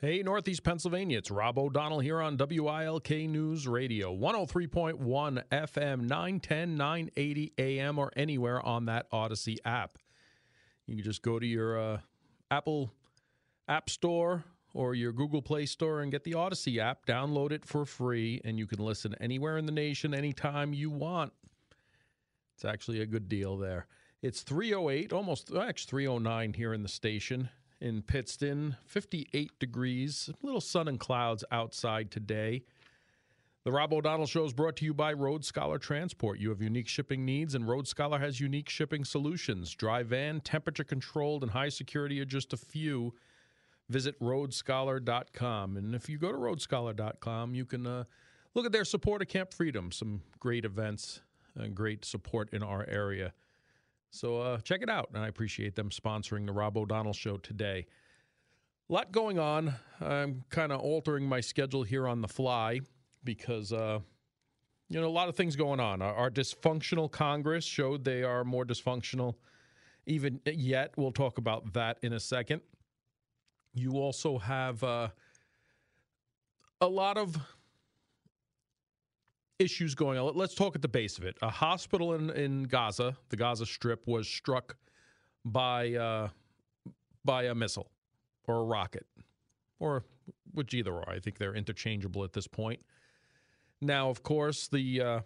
Hey, Northeast Pennsylvania, it's Rob O'Donnell here on WILK News Radio, 103.1 FM, 910, 980 AM, or anywhere on that Audacy app. You can just go to your uh, Apple App Store or your Google Play Store and get the Audacy app, download it for free, and you can listen anywhere in the nation anytime you want. It's actually a good deal there. It's 308, almost actually 309 here in the station in Pittston, 58 degrees, a little sun and clouds outside today. The Rob O'Donnell Show is brought to you by Road Scholar Transport. You have unique shipping needs, and Road Scholar has unique shipping solutions. Dry van, temperature controlled, and high security are just a few. Visit roadscholar.com. And if you go to roadscholar.com, you can uh, look at their support of Camp Freedom, some great events and great support in our area. So uh, check it out. And I appreciate them sponsoring the Rob O'Donnell Show today. A lot going on. I'm kind of altering my schedule here on the fly because, uh, you know, a lot of things going on. Our, our, dysfunctional Congress showed they are more dysfunctional even yet. We'll talk about that in a second. You also have uh, a lot of issues going on. Let's talk at the base of it. A hospital in, in Gaza, the Gaza Strip, was struck by uh, by a missile or a rocket, or which either are. I think they're interchangeable at this point. Now, of course, the uh,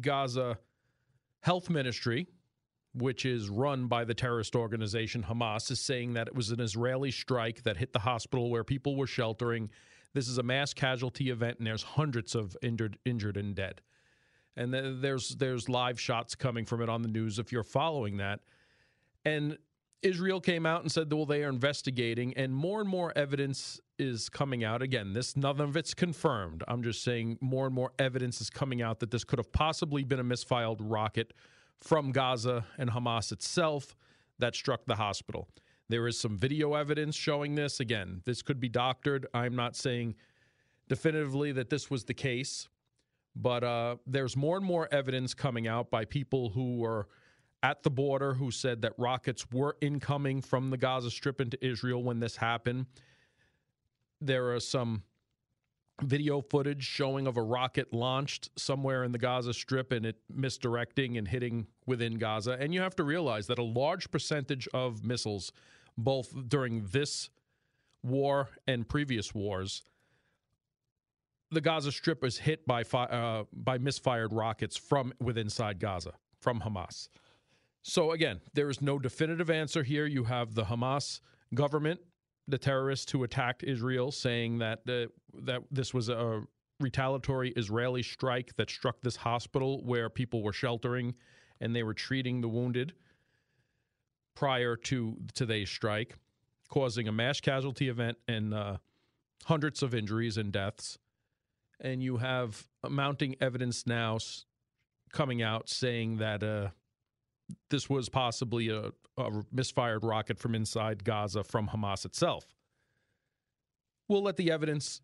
Gaza Health Ministry, which is run by the terrorist organization Hamas, is saying that it was an Israeli strike that hit the hospital where people were sheltering this is a mass casualty event, and there's hundreds of injured, injured and dead. And there's there's live shots coming from it on the news if you're following that. And Israel came out and said, well, they are investigating, and more and more evidence is coming out. Again, this none of it's confirmed. I'm just saying more and more evidence is coming out that this could have possibly been a misfired rocket from Gaza and Hamas itself that struck the hospital. There is some video evidence showing this. Again, this could be doctored. I'm not saying definitively that this was the case, but uh, there's more and more evidence coming out by people who were at the border who said that rockets were incoming from the Gaza Strip into Israel when this happened. There are some video footage showing of a rocket launched somewhere in the Gaza Strip and it misdirecting and hitting within Gaza. And you have to realize that a large percentage of missiles both during this war and previous wars, the Gaza Strip is hit by fi- uh, by misfired rockets from within inside Gaza from Hamas. So again, there is no definitive answer here. You have the Hamas government, the terrorists who attacked Israel, saying that that this was a retaliatory Israeli strike that struck this hospital where people were sheltering and they were treating the wounded prior to today's strike, causing a mass casualty event and uh, hundreds of injuries and deaths. And you have mounting evidence now coming out saying that uh, this was possibly a, a misfired rocket from inside Gaza from Hamas itself. We'll let the evidence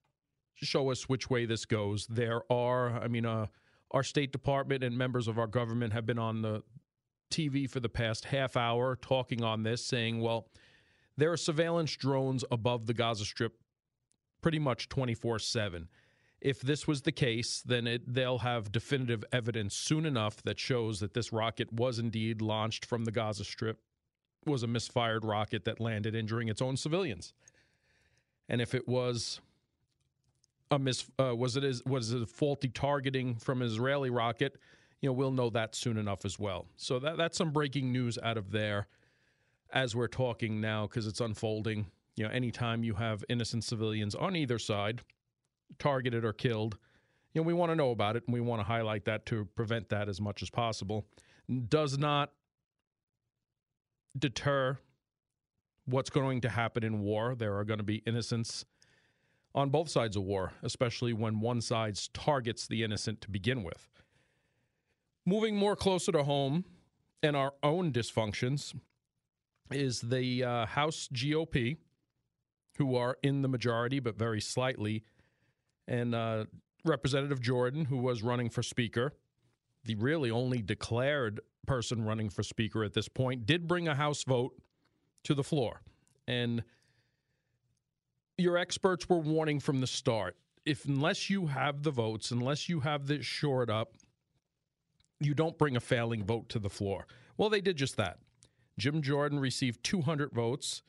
show us which way this goes. There are, I mean, uh, our State Department and members of our government have been on the TV for the past half hour talking on this, saying, well, there are surveillance drones above the Gaza Strip pretty much 24 7. If this was the case, then it, they'll have definitive evidence soon enough that shows that this rocket was indeed launched from the Gaza Strip, was a misfired rocket that landed injuring its own civilians. And if it was a mis, uh, was it was it a faulty targeting from an Israeli rocket? You know, we'll know that soon enough as well. So that, that's some breaking news out of there as we're talking now because it's unfolding. You know, anytime you have innocent civilians on either side targeted or killed, you know, we want to know about it and we want to highlight that to prevent that as much as possible. Does not deter what's going to happen in war. There are going to be innocents on both sides of war, especially when one side targets the innocent to begin with. Moving more closer to home and our own dysfunctions is the uh, House GOP, who are in the majority but very slightly, and uh, Representative Jordan, who was running for Speaker, the really only declared person running for Speaker at this point, did bring a House vote to the floor. And your experts were warning from the start. If unless you have the votes, unless you have this shored up, you don't bring a failing vote to the floor. Well, they did just that. Jim Jordan received 200 votes.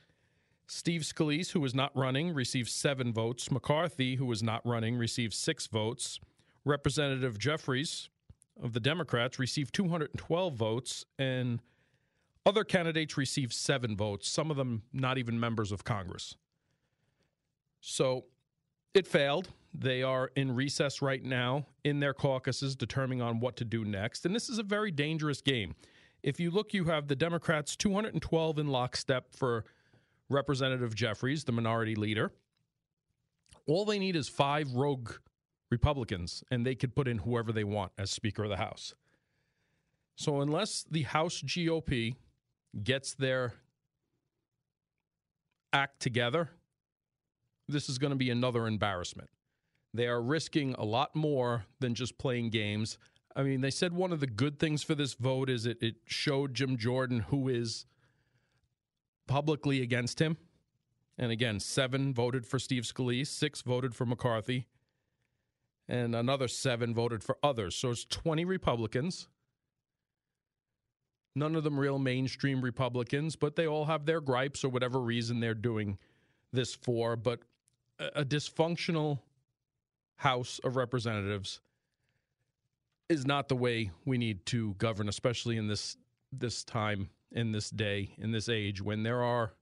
Steve Scalise, who was not running, received seven votes. McCarthy, who was not running, received six votes. Representative Jeffries of the Democrats received 212 votes, and other candidates received seven votes, some of them not even members of Congress. So it failed. They are in recess right now in their caucuses, determining on what to do next. And this is a very dangerous game. If you look, you have the Democrats 212 in lockstep for Representative Jeffries, the minority leader. All they need is five rogue Republicans, and they could put in whoever they want as Speaker of the House. So, unless the House GOP gets their act together, this is going to be another embarrassment. They are risking a lot more than just playing games. I mean, they said one of the good things for this vote is it, it showed Jim Jordan who is publicly against him. And again, seven voted for Steve Scalise, six voted for McCarthy, and another seven voted for others. So it's 20 Republicans. None of them real mainstream Republicans, but they all have their gripes or whatever reason they're doing this for. But a, dysfunctional House of Representatives is not the way we need to govern, especially in this this time, in this day, in this age, when there are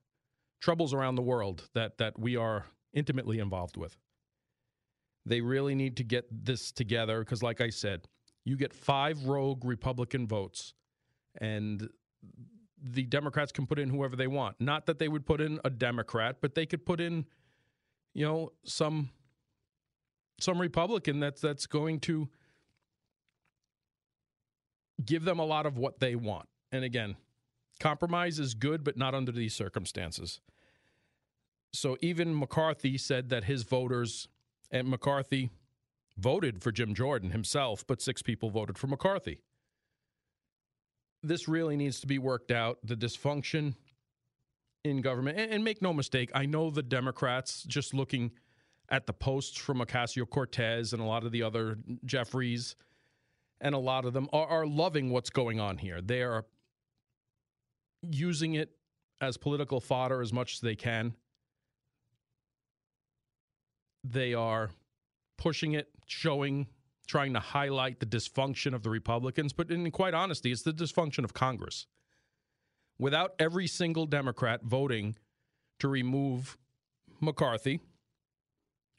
troubles around the world that that we are intimately involved with. They really need to get this together because, like I said, you get five rogue Republican votes, and the Democrats can put in whoever they want. Not that they would put in a Democrat, but they could put in, you know, some some Republican that's that's going to give them a lot of what they want. And again, compromise is good, but not under these circumstances. So even McCarthy said that his voters and McCarthy voted for Jim Jordan himself, but six people voted for McCarthy. This really needs to be worked out. The dysfunction in government, and, and make no mistake, I know the Democrats just looking at the posts from Ocasio Cortez and a lot of the other Jeffries, and a lot of them are, are loving what's going on here. They are using it as political fodder as much as they can they are pushing it, showing, trying to highlight the dysfunction of the Republicans. But in quite honesty, it's the dysfunction of Congress. Without every single Democrat voting to remove McCarthy,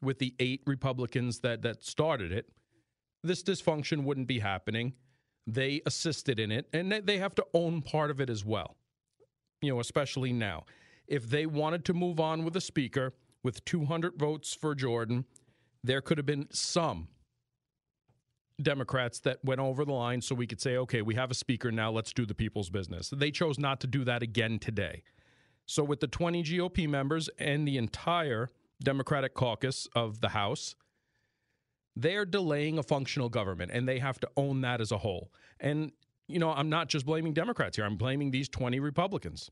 with the eight Republicans that, that started it, this dysfunction wouldn't be happening. They assisted in it, and they have to own part of it as well, you know, especially now. If they wanted to move on with a speaker, with 200 votes for Jordan, there could have been some Democrats that went over the line so we could say, okay, we have a speaker now, let's do the people's business. They chose not to do that again today. So, with the 20 GOP members and the entire Democratic caucus of the House, they're delaying a functional government and they have to own that as a whole. And, you know, I'm not just blaming Democrats here, I'm blaming these 20 Republicans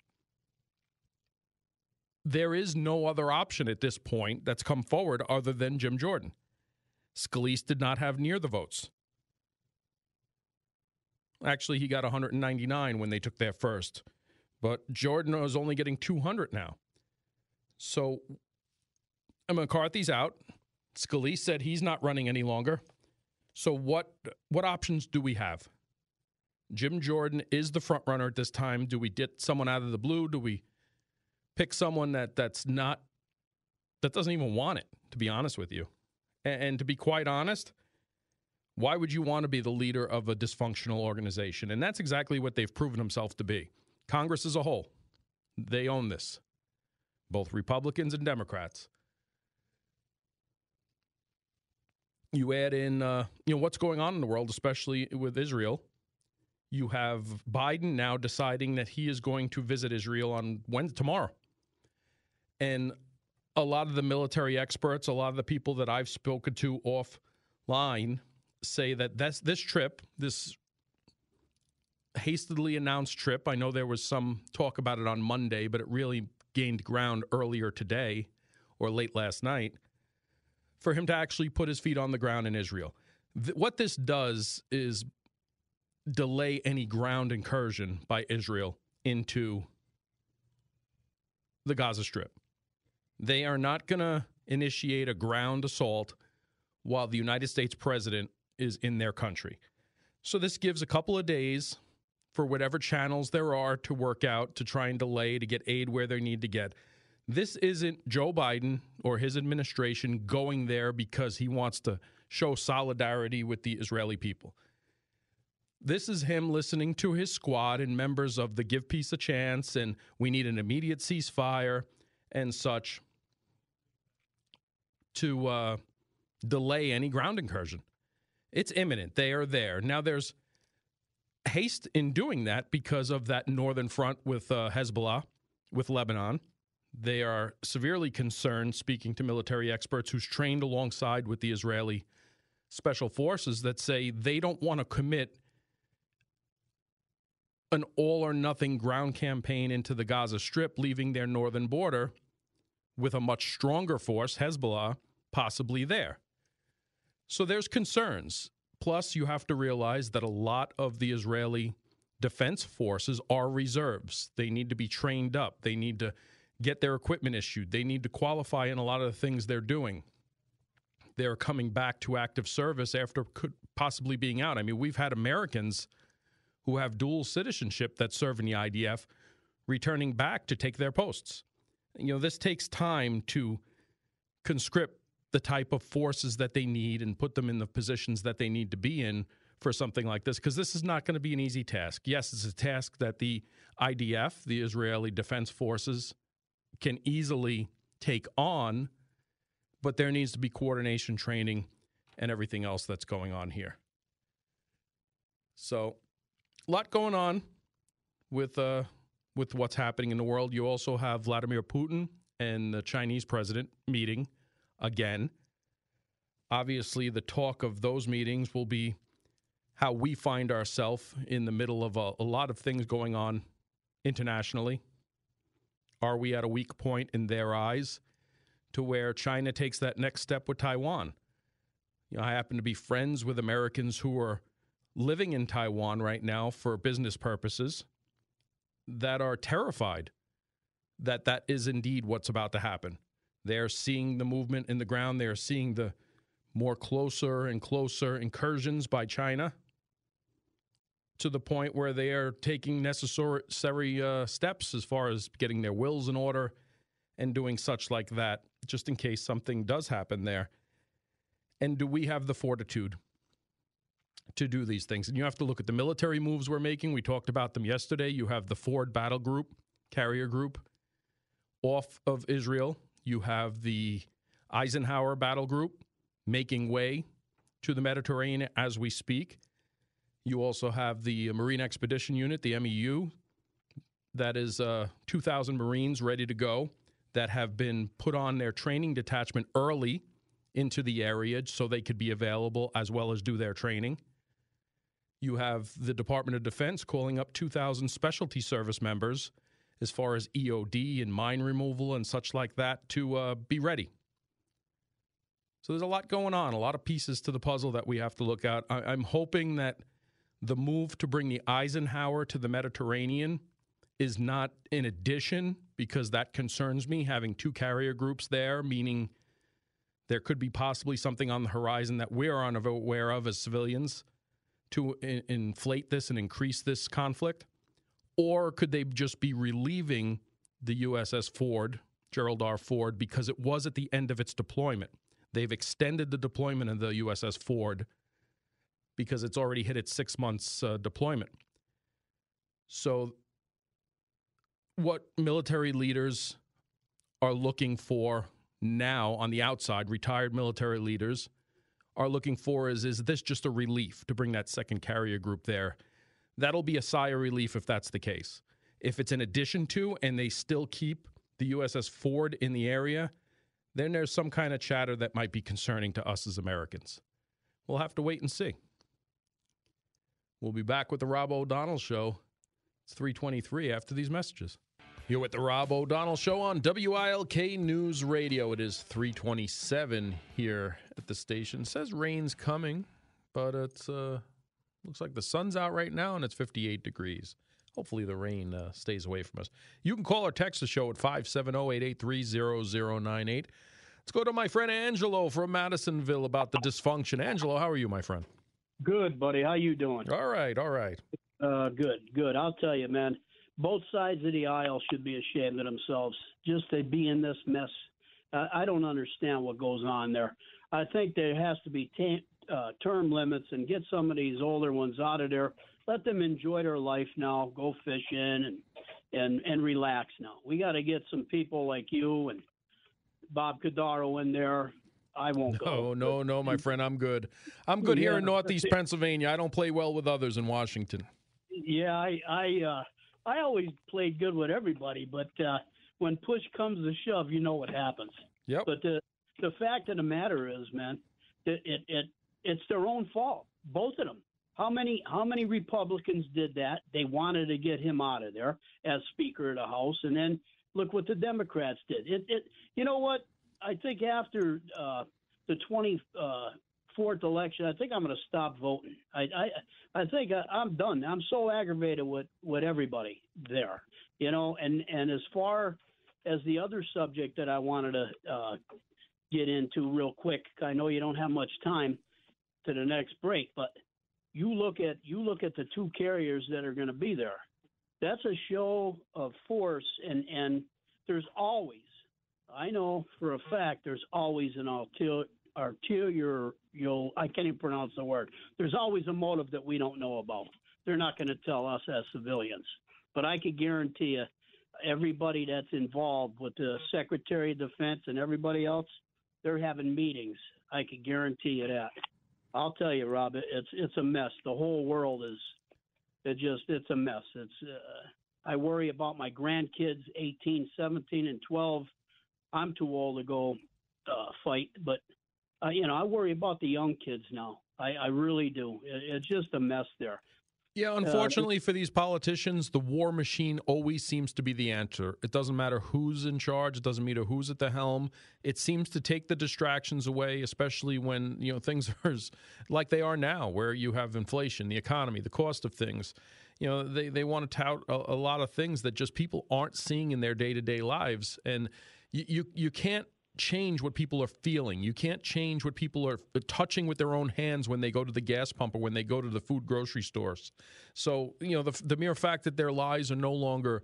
there is no other option at this point that's come forward other than Jim Jordan. Scalise did not have near the votes. Actually, he got 199 when they took their first, but Jordan is only getting 200 now. So McCarthy's out. Scalise said he's not running any longer. So what what options do we have? Jim Jordan is the front runner at this time. Do we get someone out of the blue? Do we pick someone that that's not that doesn't even want it to be honest with you and, and to be quite honest why would you want to be the leader of a dysfunctional organization? And that's exactly what they've proven themselves to be. Congress as a whole they own this. Both republicans and democrats. You add in uh, you know what's going on in the world especially with israel. You have biden now deciding that he is going to visit israel on Wednesday, tomorrow. And a lot of the military experts, a lot of the people that I've spoken to offline say that that's, this trip, this hastily announced trip, I know there was some talk about it on Monday, but it really gained ground earlier today or late last night, for him to actually put his feet on the ground in Israel. Th- what this does is delay any ground incursion by Israel into the Gaza Strip. They are not going to initiate a ground assault while the United States president is in their country. So this gives a couple of days for whatever channels there are to work out to try and delay to get aid where they need to get. This isn't Joe Biden or his administration going there because he wants to show solidarity with the Israeli people. This is him listening to his squad and members of the Give Peace a Chance and we need an immediate ceasefire and such to uh, delay any ground incursion. It's imminent. They are there. Now, there's haste in doing that because of that northern front with uh, Hezbollah, with Lebanon. They are severely concerned, speaking to military experts who's trained alongside with the Israeli special forces, that say they don't want to commit an all or nothing ground campaign into the Gaza Strip, leaving their northern border with a much stronger force, Hezbollah, possibly there. So there's concerns. Plus, you have to realize that a lot of the Israeli defense forces are reserves. They need to be trained up. They need to get their equipment issued. They need to qualify in a lot of the things they're doing. They're coming back to active service after could possibly being out. I mean, we've had Americans who have dual citizenship that serve in the IDF returning back to take their posts. You know, this takes time to conscript the type of forces that they need and put them in the positions that they need to be in for something like this because this is not going to be an easy task. Yes, it's a task that the IDF, the Israeli Defense Forces, can easily take on, but there needs to be coordination training and everything else that's going on here. So, a lot going on with uh, with what's happening in the world. You also have Vladimir Putin and the Chinese president meeting again. Obviously, the talk of those meetings will be how we find ourselves in the middle of a, a, lot of things going on internationally. Are we at a weak point in their eyes to where China takes that next step with Taiwan? You know, I happen to be friends with Americans who are living in Taiwan right now for business purposes that are terrified that that is indeed what's about to happen. They're seeing the movement in the ground. They're seeing the more closer and closer incursions by China to the point where they are taking necessary uh, steps as far as getting their wills in order and doing such like that, just in case something does happen there. And do we have the fortitude to do these things? And you have to look at the military moves we're making. We talked about them yesterday. You have the Ford Battle Group, carrier group, off of Israel you have the Eisenhower battle group making way to the Mediterranean as we speak. You also have the Marine Expedition Unit, the MEU, that is uh, 2,000 Marines ready to go that have been put on their training detachment early into the area so they could be available as well as do their training. You have the Department of Defense calling up 2,000 specialty service members as far as EOD and mine removal and such like that to uh, be ready. So there's a lot going on, a lot of pieces to the puzzle that we have to look at. I- I'm hoping that the move to bring the Eisenhower to the Mediterranean is not in addition, because that concerns me, having two carrier groups there, meaning there could be possibly something on the horizon that we're unaware of as civilians to in- inflate this and increase this conflict. Or could they just be relieving the USS Ford, Gerald R. Ford, because it was at the end of its deployment? They've extended the deployment of the USS Ford because it's already hit its six months uh, deployment. So, what military leaders are looking for now on the outside, retired military leaders are looking for is is this just a relief to bring that second carrier group there That'll be a sigh of relief if that's the case. If it's in addition to and they still keep the USS Ford in the area, then there's some kind of chatter that might be concerning to us as Americans. We'll have to wait and see. We'll be back with the Rob O'Donnell show. It's 323 after these messages. You're with the Rob O'Donnell Show on WILK News Radio. It is 327 here at the station. It says rain's coming, but it's uh, looks like the sun's out right now and it's 58 degrees. Hopefully the rain uh, stays away from us. You can call or text the show at 570-883-0098. Let's go to my friend Angelo from Madisonville about the dysfunction. Angelo, how are you, my friend? Good, buddy. How you doing? All right, all right. Uh, good, good. I'll tell you, man both sides of the aisle should be ashamed of themselves just to be in this mess. Uh, I don't understand what goes on there. I think there has to be t- uh, term limits and get some of these older ones out of there. Let them enjoy their life now, go fishing and and and relax now. We got to get some people like you and Bob Cordaro in there. I won't no, go. No, no, no, my friend. I'm good. I'm good yeah. here in Northeast Pennsylvania. I don't play well with others in Washington. Yeah, I, I, uh, I always played good with everybody, but uh, when push comes to shove, you know what happens. Yep. But the the fact of the matter is, man, that it, it it's their own fault, both of them. How many how many Republicans did that? They wanted to get him out of there as Speaker of the House, and then look what the Democrats did. It, it you know what? I think after uh, the twenty uh, election, I think I'm going to stop voting. I I, I think I, I'm done. I'm so aggravated with with everybody there, you know. And and as far as the other subject that I wanted to uh, get into real quick, I know you don't have much time to the next break, but you look at you look at the two carriers that are going to be there. That's a show of force, and and there's always I know for a fact there's always an ulterior arterial, I can't even pronounce the word. There's always a motive that we don't know about. They're not going to tell us as civilians. But I can guarantee you, everybody that's involved with the Secretary of Defense and everybody else, they're having meetings. I can guarantee you that. I'll tell you, Rob, it's it's a mess. The whole world is it just it's a mess. It's uh, I worry about my grandkids, 18, 17, and 12. I'm too old to go uh, fight, but uh, you know, I worry about the young kids now. I, I really do. It, it's just a mess there. Yeah, uh, unfortunately for these politicians, the war machine always seems to be the answer. It doesn't matter who's in charge, it doesn't matter who's at the helm. It seems to take the distractions away, especially when, you know, things are like they are now, where you have inflation, the economy, the cost of things. You know, they, they want to tout a, a lot of things that just people aren't seeing in their day to day lives. And you, you, you can't change what people are feeling. You can't change what people are touching with their own hands when they go to the gas pump or when they go to the food grocery stores. So, you know, the, the mere fact that their lies are no longer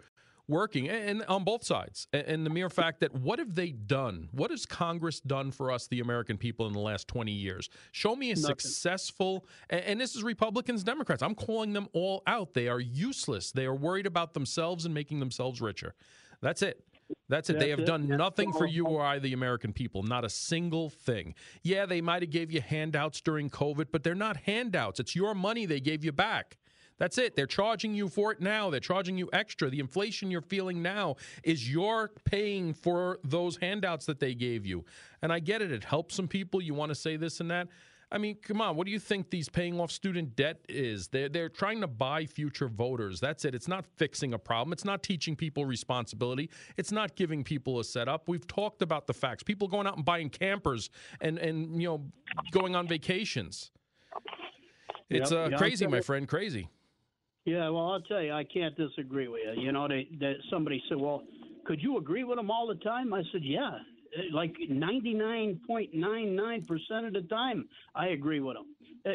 working and, on both sides and the mere fact that what have they done? What has congress done for us the american people in the last 20 years? Show me a Nothing. successful and this is republicans democrats. I'm calling them all out. They are useless. They are worried about themselves and making themselves richer. That's it that's it. That's they have it. done That's nothing for you or I, the American people. Not a single thing. Yeah, they might have gave you handouts during COVID, but they're not handouts. It's your money they gave you back. That's it. They're charging you for it now. They're charging you extra. The inflation you're feeling now is you're paying for those handouts that they gave you. And I get it. It helps some people. You want to say this and that. I mean, come on. What do you think these paying off student debt is? They're, they're trying to buy future voters. That's it. It's not fixing a problem. It's not teaching people responsibility. It's not giving people a setup. We've talked about the facts. People going out and buying campers and, and you know, going on vacations. It's yep, uh, crazy, my friend. Crazy. Yeah, well, I'll tell you, I can't disagree with you. You know, they, they, somebody said, well, could you agree with them all the time? I said, yeah like 99.99% of the time, I agree with them.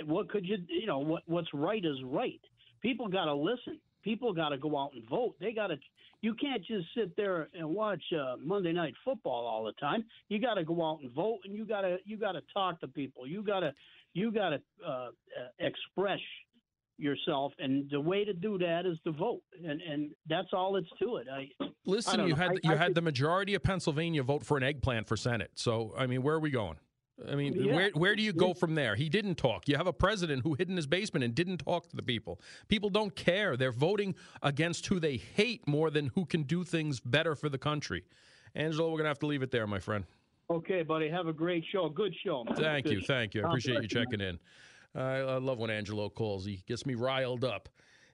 What could you, you know, what, what's right is right. People got to listen. People got to go out and vote. They got to, you can't just sit there and watch uh, Monday night football all the time. You got to go out and vote and you got to, you got to talk to people. You got to, you got to uh, express yourself, and the way to do that is to vote, and and that's all it's to it. I listen. I you had I, you I had could, the majority of Pennsylvania vote for an eggplant for Senate. So I mean, where are we going? I mean, yeah. where where do you go from there? He didn't talk. You have a president who hid in his basement and didn't talk to the people. People don't care. They're voting against who they hate more than who can do things better for the country. Angelo, we're gonna have to leave it there, my friend. Okay, buddy. Have a great show. Good show. Man. Thank Good you. Thank you. I appreciate you checking in. I, I love when Angelo calls. He gets me riled up.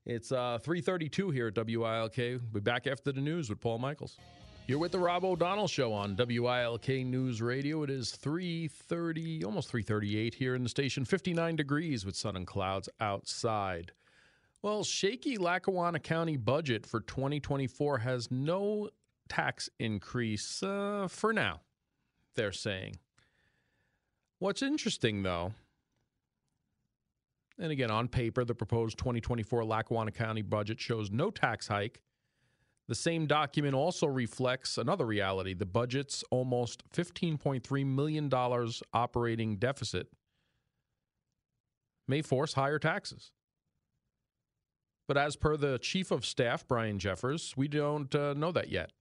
It's uh, 332 here at WILK. We'll be back after the news with Paul Michaels. You're with the Rob O'Donnell Show on WILK News Radio. It is 330, almost 338 here in the station. 59 degrees with sun and clouds outside. Well, shaky Lackawanna County budget for 2024 has no tax increase uh, for now, they're saying. What's interesting, though, and again, on paper, the proposed 2024 Lackawanna County budget shows no tax hike. The same document also reflects another reality the budget's almost $15.3 million operating deficit may force higher taxes. But as per the chief of staff, Brian Jeffers, we don't uh, know that yet.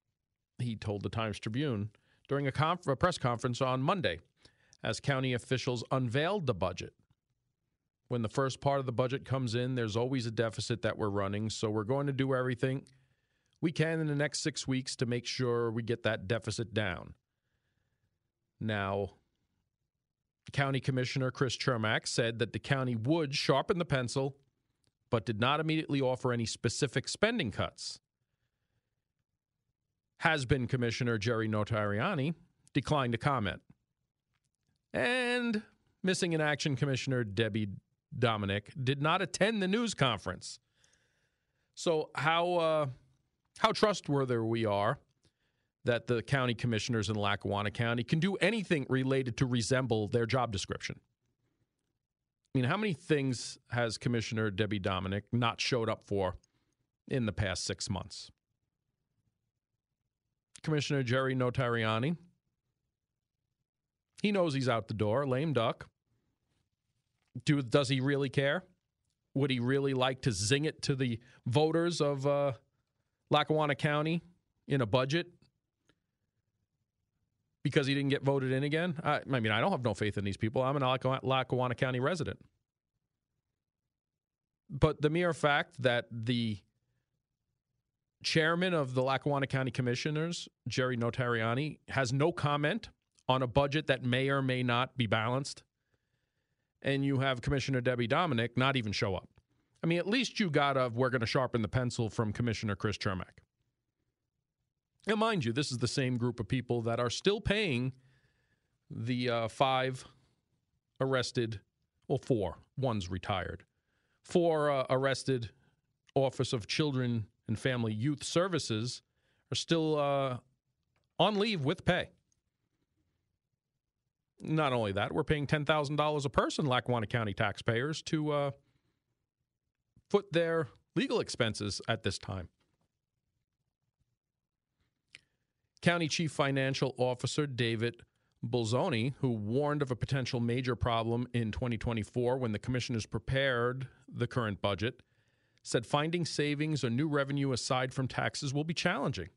He told the Times Tribune during a, conf- a press conference on Monday as county officials unveiled the budget. When the first part of the budget comes in, there's always a deficit that we're running. So we're going to do everything we can in the next six weeks to make sure we get that deficit down. Now, County Commissioner Chris Chermak said that the county would sharpen the pencil, but did not immediately offer any specific spending cuts. Has been Commissioner Jerry Notarianni declined to comment. And missing in action Commissioner Debbie Domenick did not attend the news conference. So how uh, how trustworthy we are that the county commissioners in Lackawanna County can do anything related to resemble their job description. I mean, how many things has Commissioner Debbie Domenick not showed up for in the past six months? Commissioner Jerry Notarianni, he knows he's out the door, lame duck. Do, does he really care? Would he really like to zing it to the voters of uh, Lackawanna County in a budget because he didn't get voted in again? I, I mean, I don't have no faith in these people. I'm an Lackawanna County resident. But the mere fact that the chairman of the Lackawanna County Commissioners, Jerry Notarianni, has no comment on a budget that may or may not be balanced and you have Commissioner Debbie Domenick not even show up. I mean, at least you got of we're going to sharpen the pencil from Commissioner Chris Chermak. And mind you, this is the same group of people that are still paying the uh, five arrested, well, four, one's retired, four uh, arrested Office of Children and Family Youth Services are still uh, on leave with pay. Not only that, we're paying $10,000 a person, Lackawanna County taxpayers, to uh, foot their legal expenses at this time. County Chief Financial Officer David Bolzoni, who warned of a potential major problem in 2024 when the commissioners prepared the current budget, said finding savings or new revenue aside from taxes will be challenging.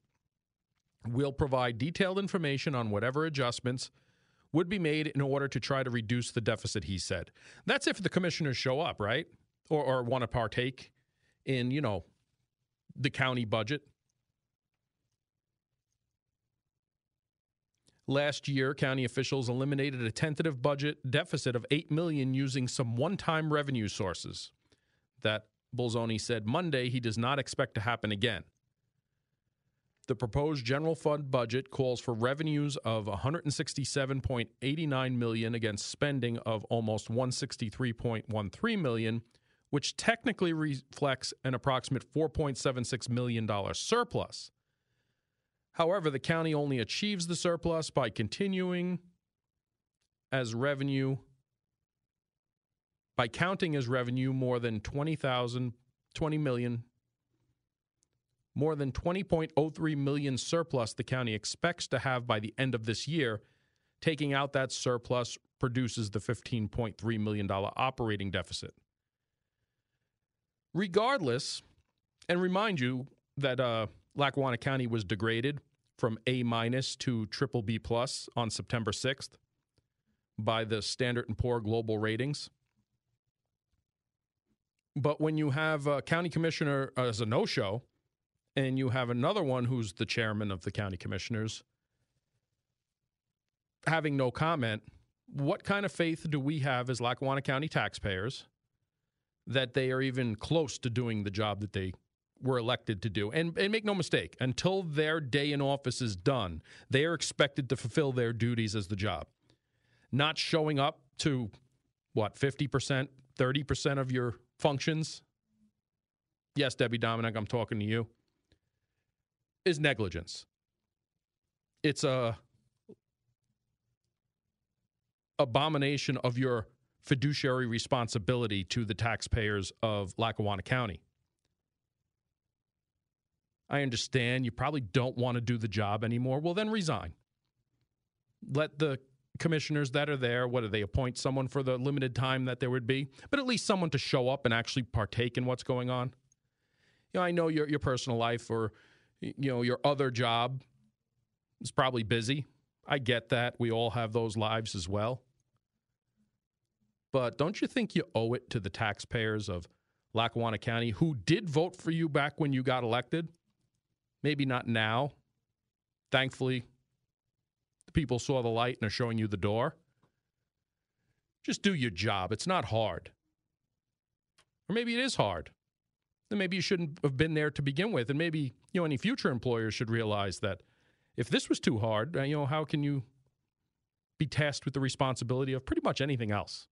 We'll provide detailed information on whatever adjustments would be made in order to try to reduce the deficit, he said. That's if the commissioners show up, right? Or, or want to partake in, you know, the county budget. Last year, county officials eliminated a tentative budget deficit of 8 million using some one-time revenue sources. That Bolzoni said Monday he does not expect to happen again. The proposed general fund budget calls for revenues of 167.89 million against spending of almost 163.13 million, which technically reflects an approximate 4.76 million dollar surplus. However, the county only achieves the surplus by continuing as revenue by counting as revenue more than 20,000 20 million more than 20.03 million surplus the county expects to have by the end of this year. Taking out that surplus produces the $15.3 million operating deficit. Regardless, and remind you that uh, Lackawanna County was degraded from A minus to triple B plus on September 6th by the Standard and Poor Global Ratings. But when you have a county commissioner as a no show, and you have another one who's the chairman of the county commissioners having no comment, what kind of faith do we have as Lackawanna County taxpayers that they are even close to doing the job that they were elected to do. And, and make no mistake, until their day in office is done, they are expected to fulfill their duties as the job. Not showing up to what, 50%, 30% of your functions? Yes, Debbie Domenick, I'm talking to you. Is negligence. It's a abomination of your fiduciary responsibility to the taxpayers of Lackawanna County. I understand you probably don't want to do the job anymore. Well, then resign. Let the commissioners that are there, what do they appoint someone for the limited time that there would be, but at least someone to show up and actually partake in what's going on. You know, I know your your personal life or you know your other job is probably busy. I get that. We all have those lives as well. But don't you think you owe it to the taxpayers of Lackawanna County who did vote for you back when you got elected? Maybe not now. Thankfully, the people saw the light and are showing you the door. Just do your job. It's not hard. Or maybe it is hard. Then maybe you shouldn't have been there to begin with. And maybe, you know, any future employers should realize that if this was too hard, uh, you know, how can you be tasked with the responsibility of pretty much anything else?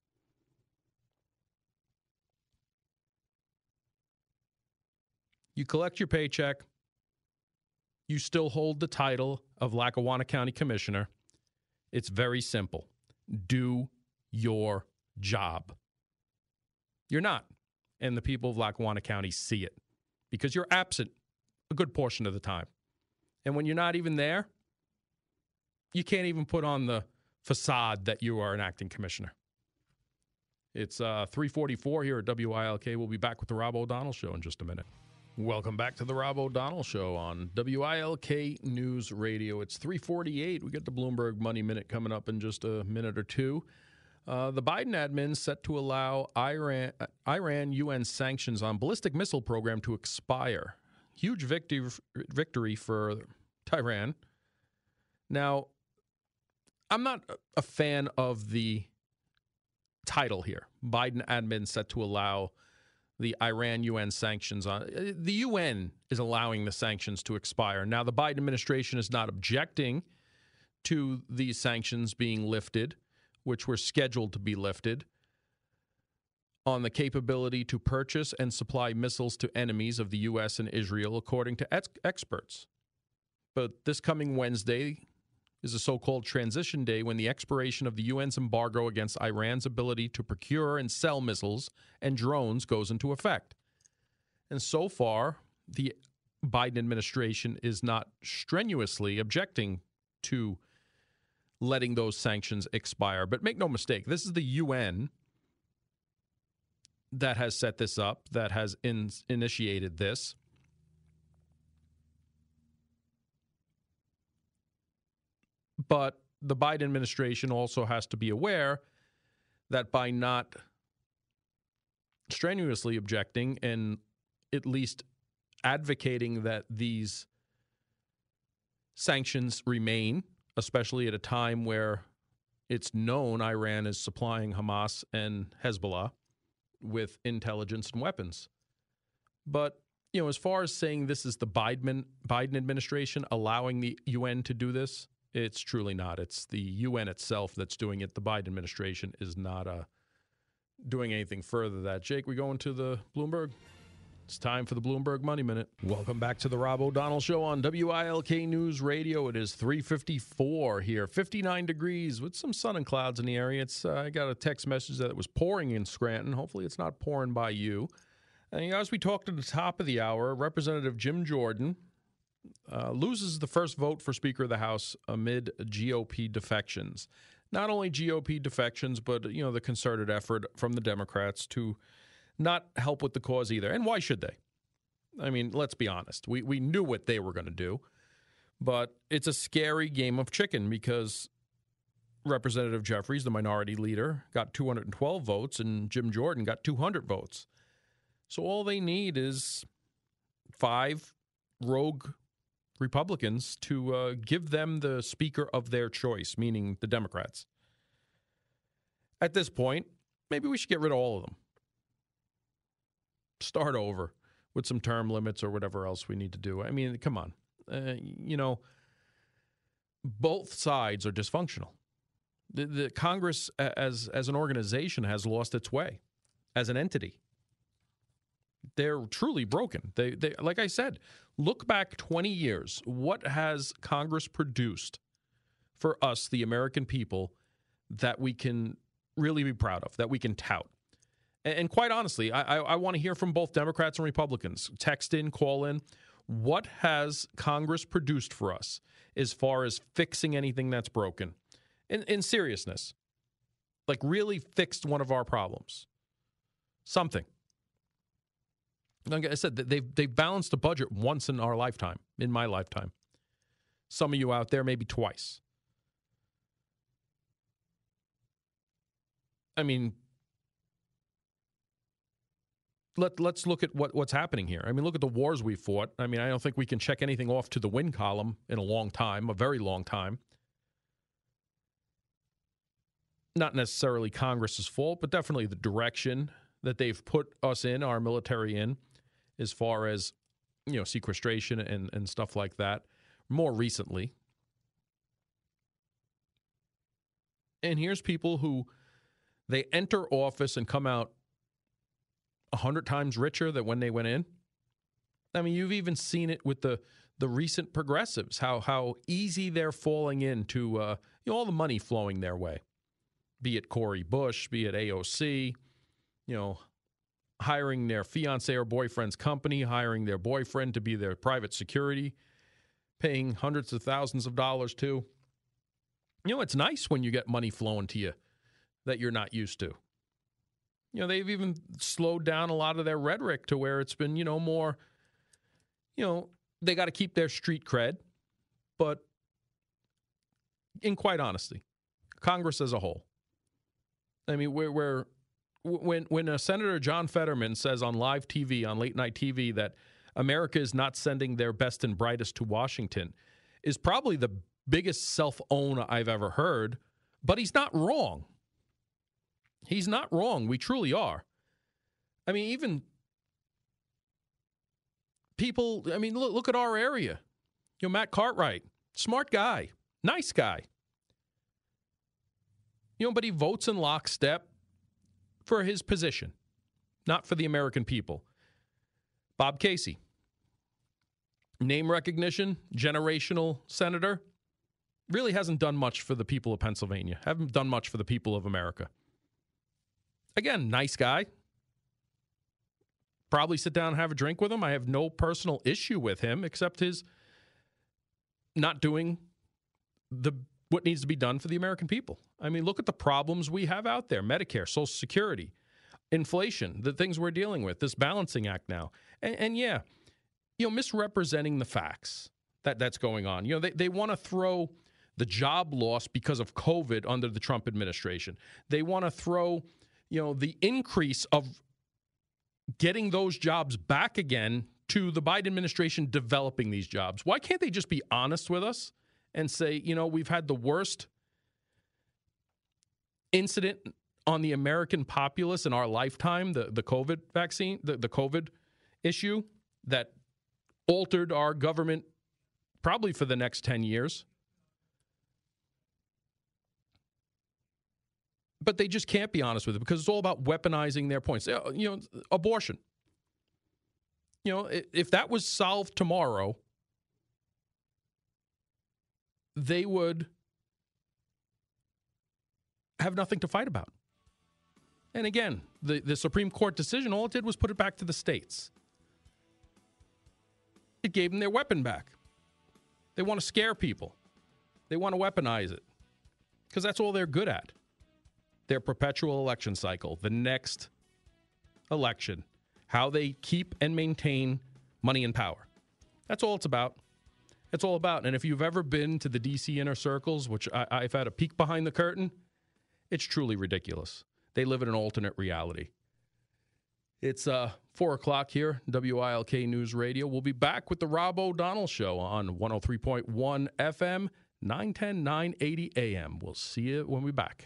You collect your paycheck. You still hold the title of Lackawanna County Commissioner. It's very simple. Do your job. You're not. And the people of Lackawanna County see it because you're absent a good portion of the time. And when you're not even there, you can't even put on the facade that you are an acting commissioner. It's uh, 344 here at WILK. We'll be back with the Rob O'Donnell Show in just a minute. Welcome back to the Rob O'Donnell Show on WILK News Radio. It's 348. We get the Bloomberg Money Minute coming up in just a minute or two. Uh, the Biden admin set to allow Iran, uh, Iran UN sanctions on ballistic missile program to expire. Huge victory, victory for Tehran. Now, I'm not a fan of the title here. Biden admin set to allow the Iran UN sanctions on uh, the UN is allowing the sanctions to expire. Now the Biden administration is not objecting to these sanctions being lifted, which were scheduled to be lifted on the capability to purchase and supply missiles to enemies of the US and Israel according to ex- experts. But this coming Wednesday, is a so called transition day when the expiration of the UN's embargo against Iran's ability to procure and sell missiles and drones goes into effect. And so far, the Biden administration is not strenuously objecting to letting those sanctions expire. But make no mistake, this is the UN that has set this up, that has in, initiated this. But the Biden administration also has to be aware that by not strenuously objecting and at least advocating that these sanctions remain, especially at a time where it's known Iran is supplying Hamas and Hezbollah with intelligence and weapons. But you know, as far as saying this is the Biden Biden administration allowing the UN to do this, it's truly not. It's the UN itself that's doing it. The Biden administration is not uh, doing anything further than that. Jake, we go into the Bloomberg? It's time for the Bloomberg Money Minute. Welcome back to the Rob O'Donnell Show on WILK News Radio. It is 354 here, 59 degrees with some sun and clouds in the area. It's uh, I got a text message that it was pouring in Scranton. Hopefully it's not pouring by you. And as we talked at the top of the hour, Representative Jim Jordan, uh, loses the first vote for Speaker of the House amid GOP defections. Not only GOP defections, but you know the concerted effort from the Democrats to not help with the cause either. And why should they? I mean, let's be honest. We we knew what they were going to do, but it's a scary game of chicken because Representative Jeffries, the minority leader, got 212 votes, and Jim Jordan got 200 votes. So all they need is five rogue Republicans to uh, give them the speaker of their choice, meaning the Democrats. At this point, maybe we should get rid of all of them. Start over with some term limits or whatever else we need to do. I mean, come on. Uh, you know, both sides are dysfunctional. The, the Congress, as as an organization, has lost its way as an entity. They're truly broken. They, they, like I said, look back 20 years. What has Congress produced for us, the American people, that we can really be proud of, that we can tout? And, and quite honestly, I, I, I want to hear from both Democrats and Republicans. Text in, call in. What has Congress produced for us as far as fixing anything that's broken? In, in seriousness, like really fixed one of our problems. Something. Like I said, they've they've balanced the budget once in our lifetime, in my lifetime. Some of you out there, maybe twice. I mean, let let's look at what, what's happening here. I mean, look at the wars we fought. I mean, I don't think we can check anything off to the win column in a long time, a very long time. Not necessarily Congress's fault, but definitely the direction that they've put us in, our military in, as far as you know, sequestration and, and stuff like that. More recently. And here's people who they enter office and come out a hundred times richer than when they went in. I mean, you've even seen it with the the recent progressives, how how easy they're falling into uh, you know, all the money flowing their way, be it Cori Bush, be it AOC, you know, hiring their fiance or boyfriend's company, hiring their boyfriend to be their private security, paying hundreds of thousands of dollars to. You know, it's nice when you get money flowing to you that you're not used to. You know, they've even slowed down a lot of their rhetoric to where it's been, you know, more, you know, they got to keep their street cred. But in quite honesty, Congress as a whole, I mean, we're, we're when when a Senator John Fetterman says on live TV, on late night TV, that America is not sending their best and brightest to Washington, is probably the biggest self own I've ever heard. But he's not wrong. He's not wrong. We truly are. I mean, even people, I mean, look, look at our area. You know, Matt Cartwright, smart guy, nice guy. You know, but he votes in lockstep for his position, not for the American people. Bob Casey, name recognition, generational senator, really hasn't done much for the people of Pennsylvania, haven't done much for the people of America. Again, nice guy. Probably sit down and have a drink with him. I have no personal issue with him except his not doing the what needs to be done for the American people. I mean, look at the problems we have out there Medicare, Social Security, inflation, the things we're dealing with, this balancing act now. And, and yeah, you know, misrepresenting the facts that that's going on. You know, they, they want to throw the job loss because of COVID under the Trump administration. They want to throw, you know, the increase of getting those jobs back again to the Biden administration developing these jobs. Why can't they just be honest with us and say, you know, we've had the worst incident on the American populace in our lifetime, the, the COVID vaccine, the, the COVID issue that altered our government probably for the next 10 years. But they just can't be honest with it because it's all about weaponizing their points. You know, abortion. You know, if that was solved tomorrow, they would have nothing to fight about. And again, the, the Supreme Court decision, all it did was put it back to the states. It gave them their weapon back. They want to scare people, they want to weaponize it because that's all they're good at. Their perpetual election cycle, the next election, how they keep and maintain money and power. That's all it's about. It's all about. And if you've ever been to the DC inner circles, which I, I've had a peek behind the curtain, it's truly ridiculous. They live in an alternate reality. It's uh, 4 o'clock here, WILK News Radio. We'll be back with the Rob O'Donnell Show on 103.1 FM, 910, 980 AM. We'll see you when we're back.